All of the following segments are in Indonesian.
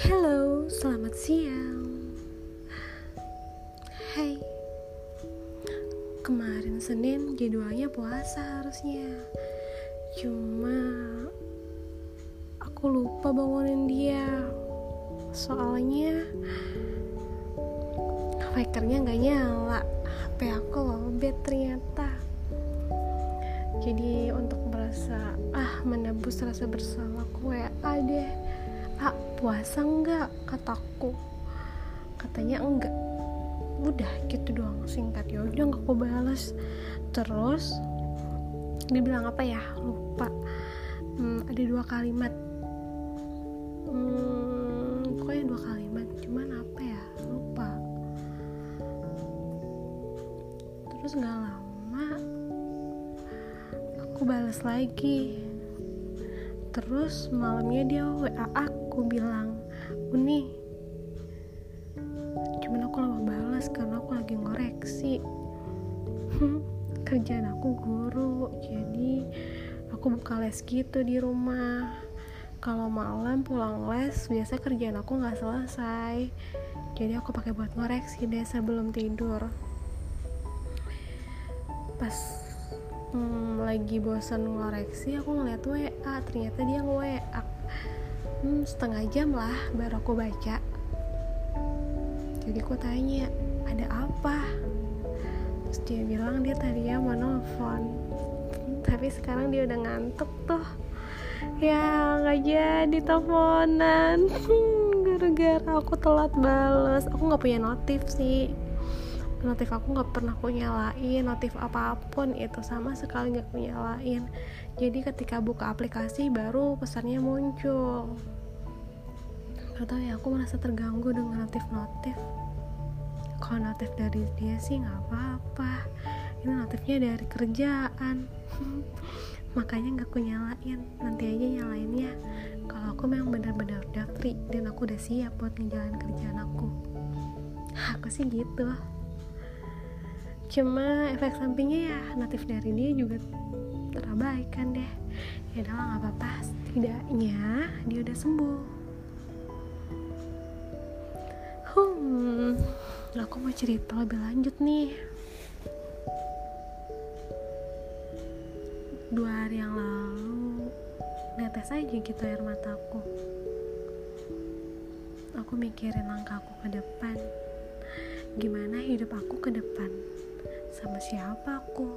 Hello, selamat siang. Hai. Kemarin Senin jadwalnya puasa harusnya. Cuma aku lupa bangunin dia. Soalnya wakernya nggak nyala. HP aku lowbat ternyata. Jadi untuk merasa ah menebus rasa bersalah aku WA deh ah puasa enggak kataku. Katanya enggak. Udah gitu doang singkat. Ya udah nggak aku balas terus dibilang apa ya? Lupa. Hmm, ada dua kalimat. Hmm, pokoknya dua kalimat. Cuman apa ya? Lupa. Terus nggak lama aku balas lagi terus malamnya dia WA aku bilang Uni cuman aku lama balas karena aku lagi ngoreksi. Kerjaan aku guru jadi aku buka les gitu di rumah. Kalau malam pulang les biasa kerjaan aku nggak selesai. Jadi aku pakai buat ngoreksi deh sebelum tidur. Pas hmm, lagi bosan ngoreksi aku ngeliat WA ternyata dia nge-WA hmm, setengah jam lah baru aku baca. Jadi aku tanya ada apa? Terus dia bilang dia tadi ya mau nelfon. Tapi sekarang dia udah ngantuk tuh. Ya nggak jadi teleponan. Gara-gara aku telat bales. Aku nggak punya notif sih notif aku nggak pernah aku nyalain notif apa pun itu sama sekali nggak aku nyalain. Jadi ketika buka aplikasi baru pesannya muncul. Gak tau ya aku merasa terganggu dengan notif-notif. Kalau notif dari dia sih nggak apa-apa. Ini notifnya dari kerjaan. Makanya nggak aku nyalain. Nanti aja nyalainnya. Kalau aku memang benar-benar udah free dan aku udah siap buat ngejalanin kerjaan aku. Aku sih gitu cuma efek sampingnya ya notif dari dia juga terabaikan deh. Ya udah nggak apa-apa. Setidaknya dia udah sembuh. Hmm aku mau cerita lebih lanjut nih? Dua hari yang lalu netes aja gitu air mataku. Aku mikirin langkah aku ke depan. Gimana hidup aku ke depan sama siapa aku?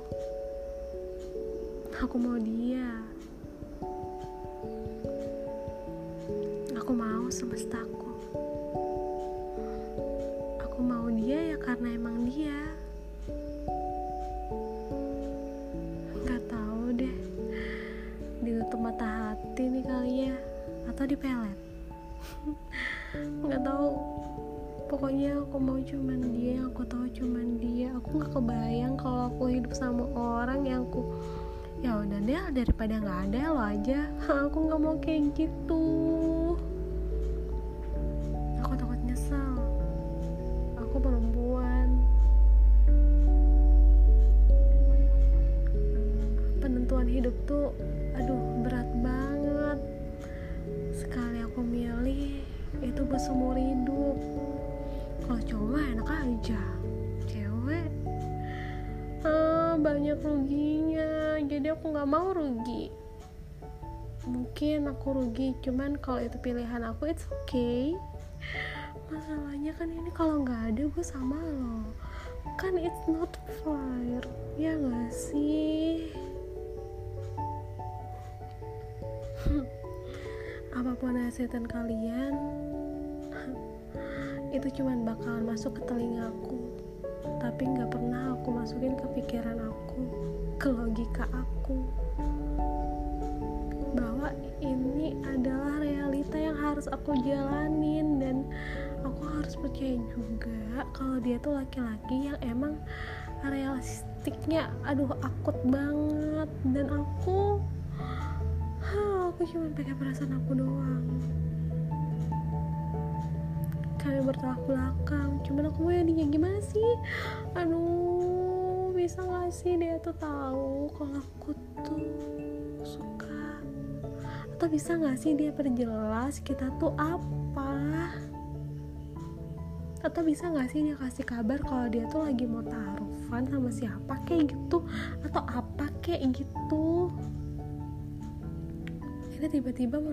Aku mau dia. Aku mau semestaku. Aku mau dia ya karena emang dia. Nggak tahu deh. Ditutup mata hati nih kali ya. Atau dipelet. Nggak tahu pokoknya aku mau cuman dia yang aku tahu cuman dia. Aku nggak kebayang kalau aku hidup sama orang yang aku ya udah deh daripada nggak ada lo aja. Aku nggak mau kayak gitu. Aku takut nyesal aku perempuan. Penentuan hidup tuh aduh berat banget. Sekali aku milih itu buat seumur hidup kalau cowok enak aja. Cewek ah, banyak ruginya. Jadi aku nggak mau rugi. Mungkin aku rugi cuman kalau itu pilihan aku it's okay. Masalahnya kan ini kalau nggak ada gue sama lo. Kan it's not fair ya gak sih? Apa pun nasihatin kalian itu cuman bakalan masuk ke telingaku. Tapi nggak pernah aku masukin ke pikiran aku ke logika aku. Bahwa ini adalah realita yang harus aku jalanin dan aku harus percaya juga kalau dia tuh laki-laki yang emang realistiknya aduh akut banget. Dan aku huh, aku cuma pakai perasaan aku doang bertolak belakang. Cuman aku mau dia gimana sih? Aduh bisa gak sih dia tuh tahu kalau aku tuh suka? Atau bisa gak sih dia perjelas kita tuh apa? Atau bisa nggak sih dia kasih kabar kalau dia tuh lagi mau taruhan sama siapa kayak gitu? Atau apa kayak gitu? Ini tiba-tiba mau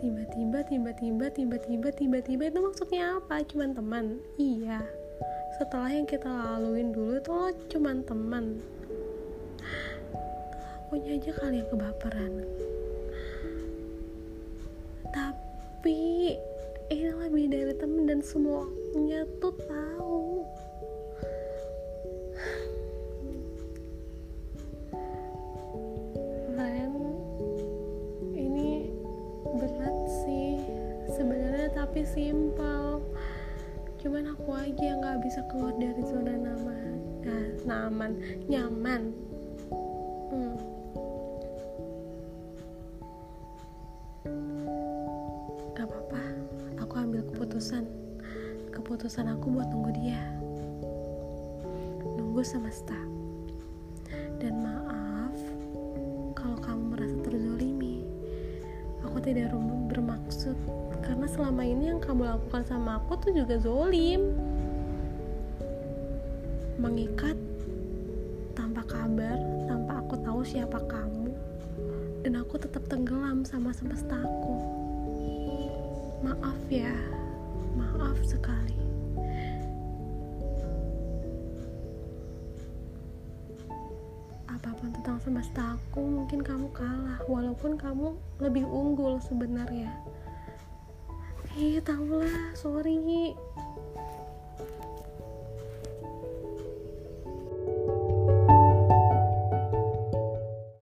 tiba-tiba tiba-tiba tiba-tiba tiba-tiba itu maksudnya apa? Cuman teman? Iya. Setelah yang kita laluin dulu tuh lo cuman teman. Punya aja kali yang kebaperan. Tapi ini lebih dari temen dan semuanya tuh tahu nggak bisa keluar dari zona nyaman. Nah, nyaman nyaman. Hmm. gak apa-apa. Aku ambil keputusan. Keputusan aku buat nunggu dia. Nunggu semesta. Dan maaf kalau kamu merasa terzolimi. Aku tidak bermaksud. Karena selama ini yang kamu lakukan sama aku tuh juga zolim mengikat tanpa kabar tanpa aku tahu siapa kamu. Dan aku tetap tenggelam sama semestaku. Maaf ya maaf sekali. Apa pun tentang semesta aku mungkin kamu kalah walaupun kamu lebih unggul sebenarnya. Eh tau lah sorry